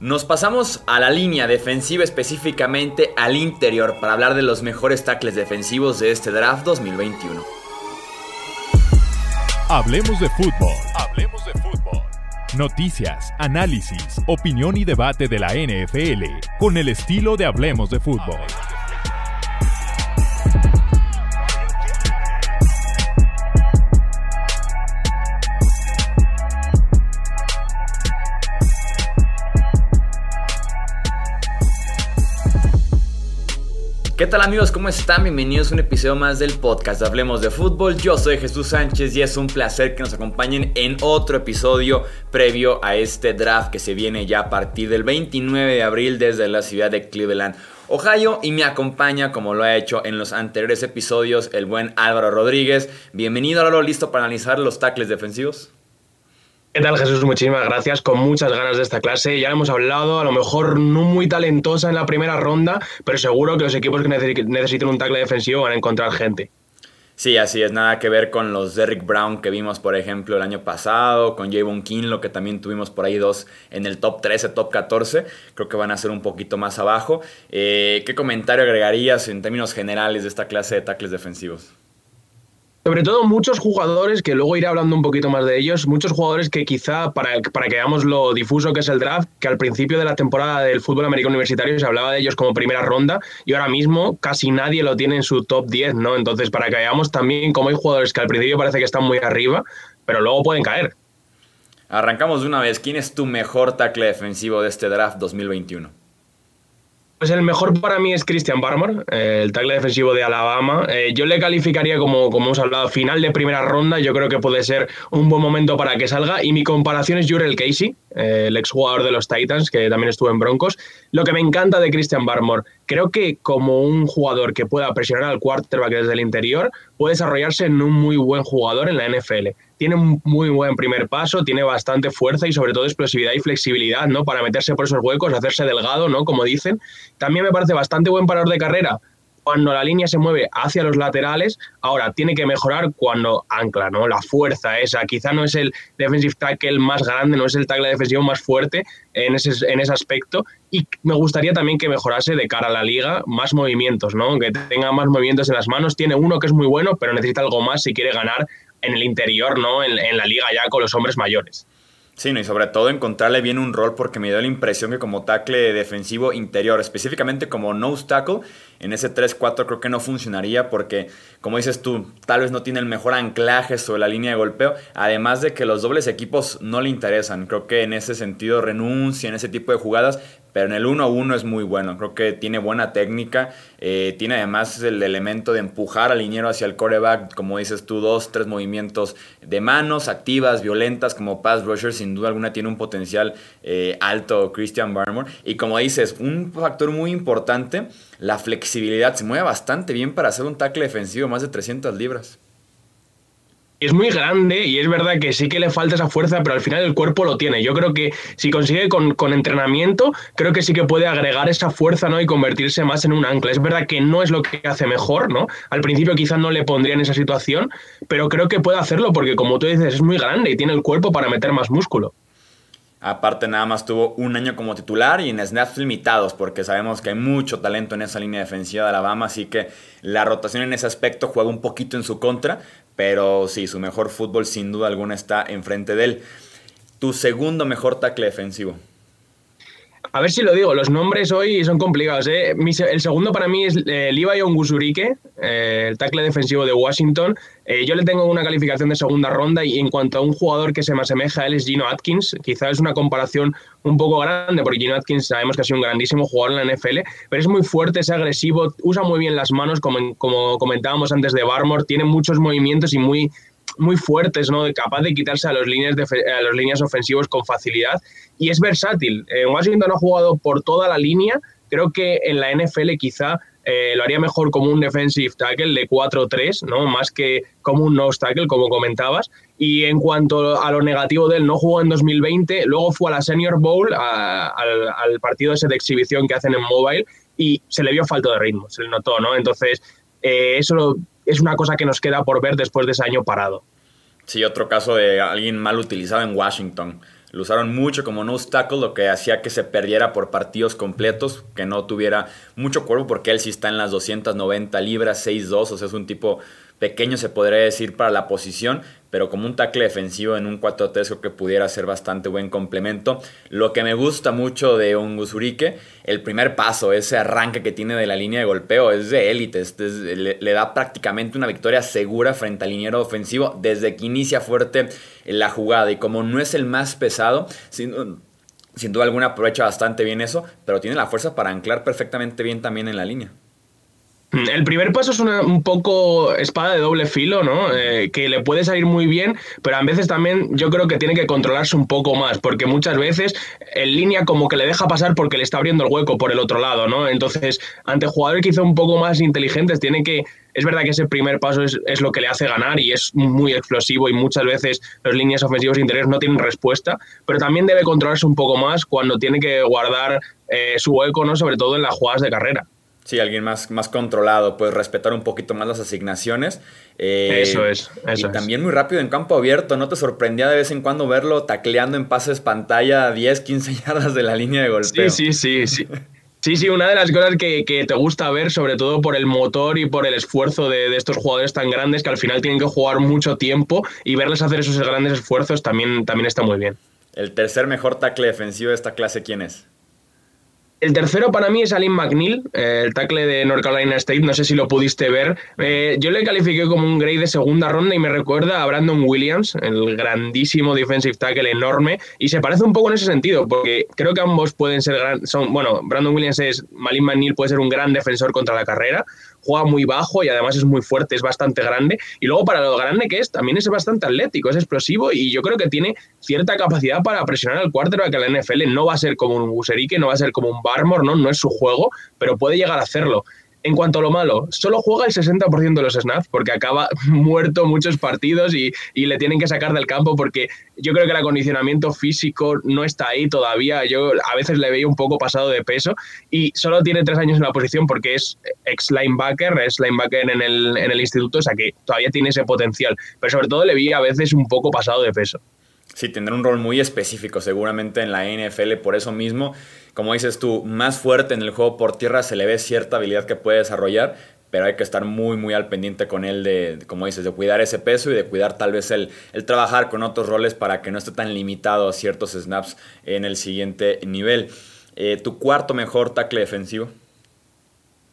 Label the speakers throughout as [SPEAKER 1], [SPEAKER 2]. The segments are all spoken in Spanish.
[SPEAKER 1] Nos pasamos a la línea defensiva, específicamente al interior, para hablar de los mejores tackles defensivos de este draft 2021.
[SPEAKER 2] Hablemos de fútbol. Hablemos de fútbol. Noticias, análisis, opinión y debate de la NFL con el estilo de Hablemos de fútbol.
[SPEAKER 1] ¿Qué tal amigos? ¿Cómo están? Bienvenidos a un episodio más del podcast Hablemos de Fútbol. Yo soy Jesús Sánchez y es un placer que nos acompañen en otro episodio previo a este draft que se viene ya a partir del 29 de abril desde la ciudad de Cleveland. Ohio y me acompaña como lo ha hecho en los anteriores episodios el buen Álvaro Rodríguez. Bienvenido Álvaro, listo para analizar los tackles defensivos.
[SPEAKER 3] ¿Qué tal Jesús? Muchísimas gracias, con muchas ganas de esta clase. Ya hemos hablado, a lo mejor no muy talentosa en la primera ronda, pero seguro que los equipos que necesiten un tackle defensivo van a encontrar gente.
[SPEAKER 1] Sí, así es, nada que ver con los Derrick Brown que vimos, por ejemplo, el año pasado, con Javon Kinlo, que también tuvimos por ahí dos en el top 13, top 14. Creo que van a ser un poquito más abajo. Eh, ¿Qué comentario agregarías en términos generales de esta clase de tackles defensivos?
[SPEAKER 3] Sobre todo muchos jugadores, que luego iré hablando un poquito más de ellos, muchos jugadores que quizá, para, para que veamos lo difuso que es el draft, que al principio de la temporada del fútbol americano universitario se hablaba de ellos como primera ronda y ahora mismo casi nadie lo tiene en su top 10, ¿no? Entonces, para que veamos también cómo hay jugadores que al principio parece que están muy arriba, pero luego pueden caer.
[SPEAKER 1] Arrancamos de una vez. ¿Quién es tu mejor tackle defensivo de este draft 2021?
[SPEAKER 3] Pues el mejor para mí es Christian Barmore, eh, el tackle defensivo de Alabama. Eh, yo le calificaría como, como hemos hablado, final de primera ronda. Yo creo que puede ser un buen momento para que salga. Y mi comparación es Jurel Casey, eh, el exjugador de los Titans, que también estuvo en Broncos. Lo que me encanta de Christian Barmore, creo que como un jugador que pueda presionar al quarterback desde el interior, puede desarrollarse en un muy buen jugador en la NFL tiene un muy buen primer paso, tiene bastante fuerza y sobre todo explosividad y flexibilidad, ¿no? Para meterse por esos huecos, hacerse delgado, ¿no? Como dicen. También me parece bastante buen parador de carrera cuando la línea se mueve hacia los laterales. Ahora, tiene que mejorar cuando ancla, ¿no? La fuerza esa. Quizá no es el defensive tackle más grande, no es el tackle defensivo más fuerte en ese, en ese aspecto. Y me gustaría también que mejorase de cara a la liga más movimientos, ¿no? Que tenga más movimientos en las manos. Tiene uno que es muy bueno, pero necesita algo más si quiere ganar en el interior, ¿no? En, la liga ya con los hombres mayores.
[SPEAKER 1] Sí, y sobre todo encontrarle bien un rol porque me dio la impresión que como tackle defensivo interior, específicamente como nose tackle, en ese 3-4 creo que no funcionaría porque, como dices tú, tal vez no tiene el mejor anclaje sobre la línea de golpeo, además de que los dobles equipos no le interesan. Creo que en ese sentido renuncia en ese tipo de jugadas, pero en el 1 a 1 es muy bueno. Creo que tiene buena técnica. Eh, tiene además el elemento de empujar al liniero hacia el coreback, como dices tú, dos, tres movimientos de manos activas, violentas, como pass rusher. Sin duda alguna tiene un potencial eh, alto Christian Barmore. Y como dices, un factor muy importante, la flexibilidad. Se mueve bastante bien para hacer un tackle defensivo, más de 300 libras
[SPEAKER 3] es muy grande y es verdad que sí que le falta esa fuerza, pero al final el cuerpo lo tiene. Yo creo que si consigue con, entrenamiento, creo que sí que puede agregar esa fuerza ¿no? y convertirse más en un ancla. Es verdad que no es lo que hace mejor, ¿no? Al principio quizás no le pondría en esa situación, pero creo que puede hacerlo porque como tú dices, es muy grande y tiene el cuerpo para meter más músculo.
[SPEAKER 1] Aparte nada más tuvo un año como titular y en snaps limitados porque sabemos que hay mucho talento en esa línea defensiva de Alabama, así que la rotación en ese aspecto juega un poquito en su contra, pero sí, su mejor fútbol sin duda alguna está enfrente de él. Tu segundo mejor tackle defensivo.
[SPEAKER 3] A ver si lo digo, los nombres hoy son complicados. ¿eh? el segundo para mí es eh, Levi Onguzurike, eh, el tackle defensivo de Washington. Eh, yo le tengo una calificación de segunda ronda y en cuanto a un jugador que se me asemeja a él es Gino Atkins. Quizás es una comparación un poco grande porque Gino Atkins sabemos que ha sido un grandísimo jugador en la NFL, pero es muy fuerte, es agresivo, usa muy bien las manos, como, como comentábamos antes de Barmore, tiene muchos movimientos y muy muy fuertes, ¿no? capaz de quitarse a los, líneas de, a los líneas ofensivos con facilidad y es versátil. En Washington ha jugado por toda la línea, creo que en la NFL quizá eh, lo haría mejor como un defensive tackle de 4-3, ¿no? más que como un nose tackle, como comentabas. Y en cuanto a lo negativo de él, no jugó en 2020, luego fue a la Senior Bowl, al, partido ese de exhibición que hacen en mobile, y se le vio falta de ritmo, se le notó, ¿no? Entonces, eh, eso es una cosa que nos queda por ver después de ese año parado.
[SPEAKER 1] Sí, otro caso de alguien mal utilizado en Washington. Lo usaron mucho como no tackle, lo que hacía que se perdiera por partidos completos, que no tuviera mucho cuerpo, porque él sí está en las 290 libras, 6'2, o sea, es un tipo pequeño se podría decir para la posición, pero como un tackle defensivo en un 4-3 creo que pudiera ser bastante buen complemento. Lo que me gusta mucho de un Guzurique, el primer paso, ese arranque que tiene de la línea de golpeo, es de élite, le, da prácticamente una victoria segura frente al liniero ofensivo desde que inicia fuerte la jugada y como no es el más pesado, sin duda alguna aprovecha bastante bien eso, pero tiene la fuerza para anclar perfectamente bien también en la línea.
[SPEAKER 3] Mm, el primer paso es un poco espada de doble filo, ¿no? Eh, que le puede salir muy bien, pero a veces también yo creo que tiene que controlarse un poco más, porque muchas veces en línea como que le deja pasar porque le está abriendo el hueco por el otro lado, ¿no? Entonces, ante jugadores quizá un poco más inteligentes, tiene que. Es verdad que ese primer paso es, es, lo que le hace ganar y es muy explosivo y muchas veces las líneas ofensivas interiores no tienen respuesta, pero también debe controlarse un poco más cuando tiene que guardar eh, su hueco, ¿no? Sobre todo en las jugadas de carrera.
[SPEAKER 1] Sí, alguien más, más controlado, pues respetar un poquito más las asignaciones.
[SPEAKER 3] Eh, eso es. Eso
[SPEAKER 1] y también muy rápido en campo abierto. ¿No te sorprendía de vez en cuando verlo tacleando en pases pantalla a 10, 15 yardas de la línea de golpeo?
[SPEAKER 3] Sí, sí, sí, sí. Sí, sí, una de las cosas que, te gusta ver, sobre todo por el motor y por el esfuerzo de, de, estos jugadores tan grandes que al final tienen que jugar mucho tiempo y verles hacer esos grandes esfuerzos también, también está muy bien.
[SPEAKER 1] ¿El tercer mejor tackle defensivo de esta clase quién es?
[SPEAKER 3] El tercero para mí es Alin McNeil, eh, el tackle de North Carolina State, no sé si lo pudiste ver. Eh, yo le califiqué como un grade de segunda ronda y me recuerda a Brandon Williams, el grandísimo defensive tackle enorme, y se parece un poco en ese sentido, porque creo que ambos pueden ser, son, bueno, Brandon Williams es, Malin McNeil puede ser un gran defensor contra la carrera, juega muy bajo y además es muy fuerte, es bastante grande. Y luego para lo grande que es, también es bastante atlético, es explosivo y yo creo que tiene cierta capacidad para presionar al quarterback a la NFL. No va a ser como un Guserique, no va a ser como un Barmore, ¿no? Es su juego, pero puede llegar a hacerlo. En cuanto a lo malo, solo juega el 60% de los snaps porque acaba muerto muchos partidos y, le tienen que sacar del campo porque yo creo que el acondicionamiento físico no está ahí todavía. Yo a veces le veía un poco pasado de peso y solo tiene tres años en la posición porque es ex linebacker, es linebacker en el, en el instituto, o sea que todavía tiene ese potencial. Pero sobre todo le vi a veces un poco pasado de peso.
[SPEAKER 1] Sí, tendrá un rol muy específico seguramente en la NFL por eso mismo como dices tú, más fuerte en el juego por tierra, se le ve cierta habilidad que puede desarrollar, pero hay que estar muy, muy al pendiente con él de, como dices, de cuidar ese peso y de cuidar tal vez el, el trabajar con otros roles para que no esté tan limitado a ciertos snaps en el siguiente nivel. Eh, ¿Tu cuarto mejor tackle defensivo?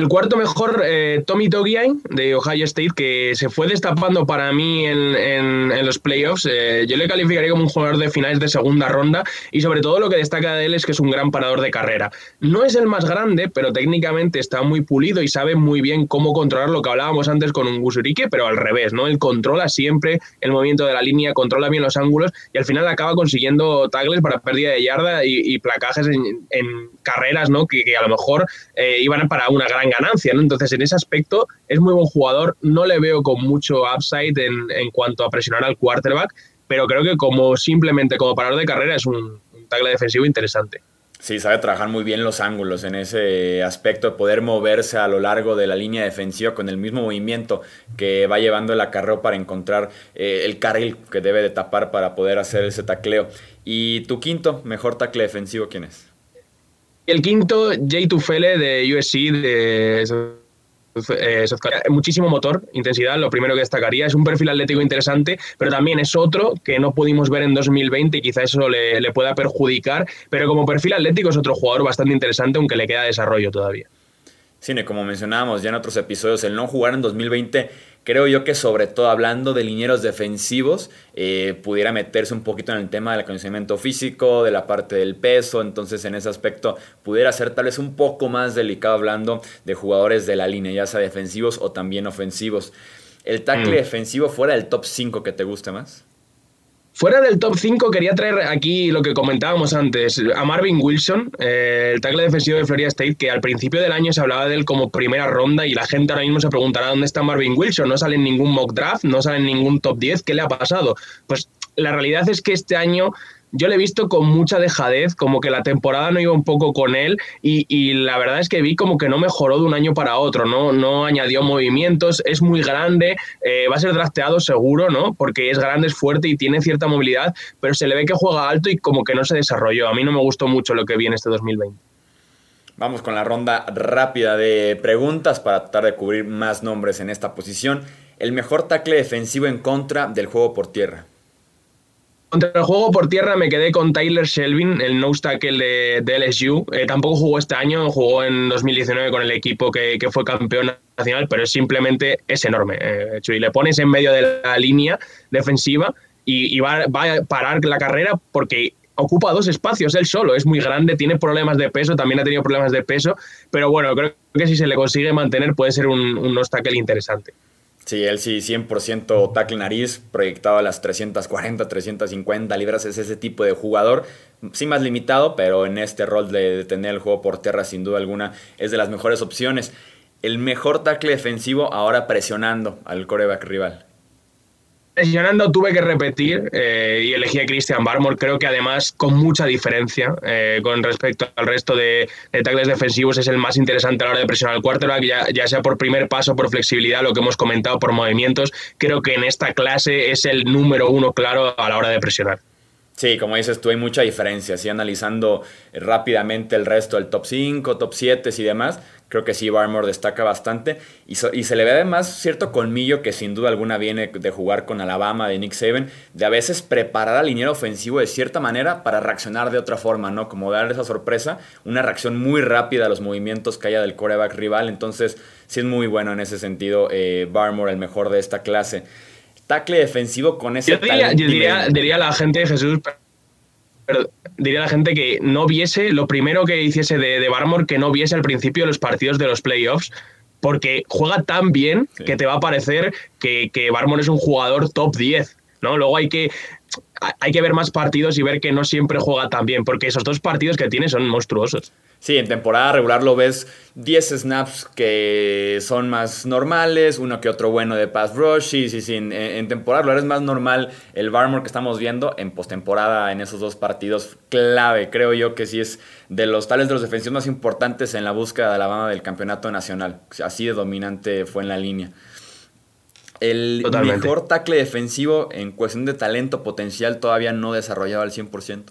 [SPEAKER 3] El cuarto mejor, eh, Tommy Togiai, de Ohio State, que se fue destapando para mí en, los playoffs. Eh, yo le calificaría como un jugador de finales de segunda ronda y sobre todo lo que destaca de él es que es un gran parador de carrera. No es el más grande, pero técnicamente está muy pulido y sabe muy bien cómo controlar lo que hablábamos antes con un Gusurique, pero al revés, ¿no? Él controla siempre el movimiento de la línea, controla bien los ángulos y al final acaba consiguiendo tackles para pérdida de yarda y, placajes en, carreras, ¿no? Que, a lo mejor eh, iban para una gran ganancia, ¿no? Entonces, en ese aspecto, es muy buen jugador. No le veo con mucho upside en, en cuanto a presionar al quarterback, pero creo que como simplemente como parador de carrera es un, tackle defensivo interesante.
[SPEAKER 1] Sí, sabe trabajar muy bien los ángulos en ese aspecto de poder moverse a lo largo de la línea defensiva con el mismo movimiento que va llevando el acarreo para encontrar eh, el carril que debe de tapar para poder hacer ese tacleo. Y tu quinto mejor tackle defensivo, ¿quién es?
[SPEAKER 3] El quinto, Jay Tufele de USC, de eh, muchísimo motor, intensidad, lo primero que destacaría. Es un perfil atlético interesante, pero también es otro que no pudimos ver en 2020 y quizá eso le, le pueda perjudicar. Pero como perfil atlético es otro jugador bastante interesante, aunque le queda desarrollo todavía.
[SPEAKER 1] Sí, como mencionábamos ya en otros episodios, el no jugar en 2020 creo yo que sobre todo hablando de linieros defensivos, eh, pudiera meterse un poquito en el tema del acondicionamiento físico, de la parte del peso, entonces en ese aspecto pudiera ser tal vez un poco más delicado hablando de jugadores de la línea, ya sea defensivos o también ofensivos. ¿El tackle mm. defensivo fuera del top 5 que te guste más?
[SPEAKER 3] Fuera del top 5 quería traer aquí lo que comentábamos antes, a Marvin Wilson, eh, el tackle defensivo de Florida State, que al principio del año se hablaba de él como primera ronda y la gente ahora mismo se preguntará dónde está Marvin Wilson, no sale en ningún mock draft, no sale en ningún top 10, ¿qué le ha pasado? Pues la realidad es que este año yo le he visto con mucha dejadez, como que la temporada no iba un poco con él y, la verdad es que vi como que no mejoró de un año para otro, no, no añadió movimientos, es muy grande, eh, va a ser drafteado seguro, ¿no? Porque es grande, es fuerte y tiene cierta movilidad, pero se le ve que juega alto y como que no se desarrolló. A mí no me gustó mucho lo que vi en este 2020.
[SPEAKER 1] Vamos con la ronda rápida de preguntas para tratar de cubrir más nombres en esta posición. El mejor tackle defensivo en contra del juego por tierra.
[SPEAKER 3] Contra el juego por tierra me quedé con Tyler Shelvin, el nose tackle de, LSU. Eh, tampoco jugó este año, jugó en 2019 con el equipo que, fue campeón nacional, pero simplemente es enorme. Eh, y le pones en medio de la línea defensiva y, va, va, a parar la carrera porque ocupa dos espacios él solo, es muy grande, tiene problemas de peso, también ha tenido problemas de peso, pero bueno, creo que si se le consigue mantener puede ser un, un tackle interesante.
[SPEAKER 1] Sí, él sí, 100% tackle nariz, proyectado a las 340, 350 libras, es ese tipo de jugador, sí más limitado, pero en este rol de, tener el juego por tierra, sin duda alguna, es de las mejores opciones. El mejor tackle defensivo ahora presionando al coreback rival.
[SPEAKER 3] Presionando tuve que repetir eh, y elegí a Christian Barmore, creo que además con mucha diferencia eh, con respecto al resto de, tackles defensivos es el más interesante a la hora de presionar al quarterback, ya, ya sea por primer paso, por flexibilidad, lo que hemos comentado, por movimientos, creo que en esta clase es el número uno claro a la hora de presionar.
[SPEAKER 1] Sí, como dices tú, hay mucha diferencia. Si analizando rápidamente el resto del top 5, top 7 y demás, creo que sí, Barmore destaca bastante. Y, se le ve además cierto colmillo que sin duda alguna viene de jugar con Alabama, de Nick Saban, de a veces preparar al liniero ofensivo de cierta manera para reaccionar de otra forma, ¿no? Como dar esa sorpresa, una reacción muy rápida a los movimientos que haya del coreback rival. Entonces, sí es muy bueno en ese sentido, eh, Barmore, el mejor de esta clase tackle defensivo con ese
[SPEAKER 3] yo diría, yo diría, a la gente, Jesús, diría a la gente que no viese, lo primero que hiciese de, de Barmore, que no viese al principio los partidos de los playoffs, porque juega tan bien que te va a parecer que, que Barmore es un jugador top 10. ¿no? Luego hay que, hay que ver más partidos y ver que no siempre juega tan bien, porque esos dos partidos que tiene son monstruosos.
[SPEAKER 1] Sí, en temporada regular lo ves 10 snaps que son más normales, uno que otro bueno de pass rush. Sí, sí, sí. En, temporada regular es más normal el Barmore que estamos viendo. En postemporada, en esos dos partidos, clave. Creo yo que sí es de los tales de los defensivos más importantes en la búsqueda de Alabama del campeonato nacional. Así de dominante fue en la línea. El mejor tackle defensivo en cuestión de talento potencial todavía no desarrollado al 100%.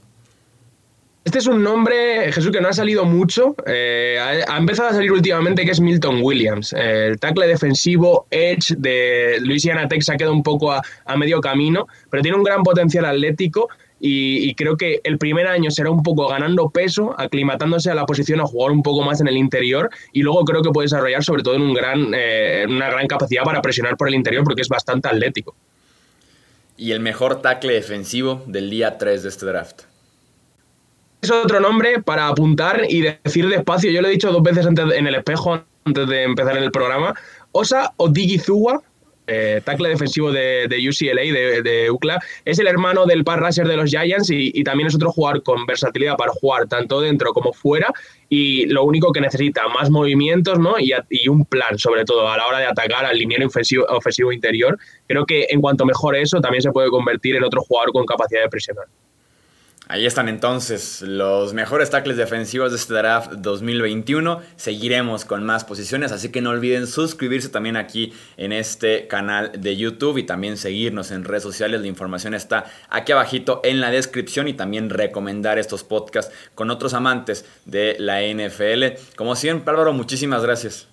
[SPEAKER 3] Este es un nombre, Jesús, que no ha salido mucho. Eh, ha, empezado a salir últimamente, que es Milton Williams. el tackle defensivo Edge de Louisiana Tech se ha quedado un poco a, medio camino, pero tiene un gran potencial atlético y, creo que el primer año será un poco ganando peso, aclimatándose a la posición a jugar un poco más en el interior y luego creo que puede desarrollar sobre todo en un gran, eh, una gran capacidad para presionar por el interior porque es bastante atlético.
[SPEAKER 1] Y el mejor tackle defensivo del día 3 de este draft
[SPEAKER 3] es otro nombre para apuntar y decir despacio. Yo lo he dicho dos veces antes en el espejo antes de empezar el programa. Osa Odigizua, eh, tackle defensivo de, UCLA, de, UCLA, es el hermano del pass rusher de los Giants y, también es otro jugador con versatilidad para jugar tanto dentro como fuera y lo único que necesita más movimientos ¿no? y, un plan sobre todo a la hora de atacar al liniero ofensivo, ofensivo interior. Creo que en cuanto mejore eso también se puede convertir en otro jugador con capacidad de presionar.
[SPEAKER 1] Ahí están entonces los mejores tackles defensivos de este draft 2021. Seguiremos con más posiciones, así que no olviden suscribirse también aquí en este canal de YouTube y también seguirnos en redes sociales. La información está aquí abajito en la descripción y también recomendar estos podcasts con otros amantes de la NFL. Como siempre, Álvaro, muchísimas gracias.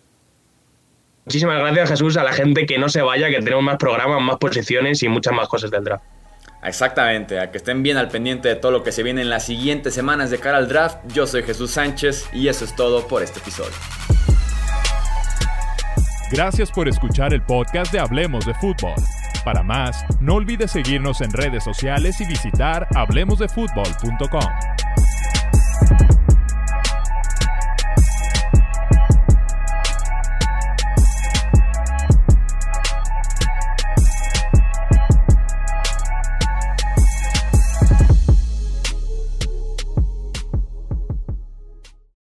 [SPEAKER 3] Muchísimas gracias Jesús a la gente que no se vaya, que tenemos más programas, más posiciones y muchas más cosas del draft.
[SPEAKER 1] Exactamente, a que estén bien al pendiente de todo lo que se viene en las siguientes semanas de cara al draft. Yo soy Jesús Sánchez y eso es todo por este episodio.
[SPEAKER 2] Gracias por escuchar el podcast de Hablemos de Fútbol. Para más, no olvides seguirnos en redes sociales y visitar hablemosdefutbol.com.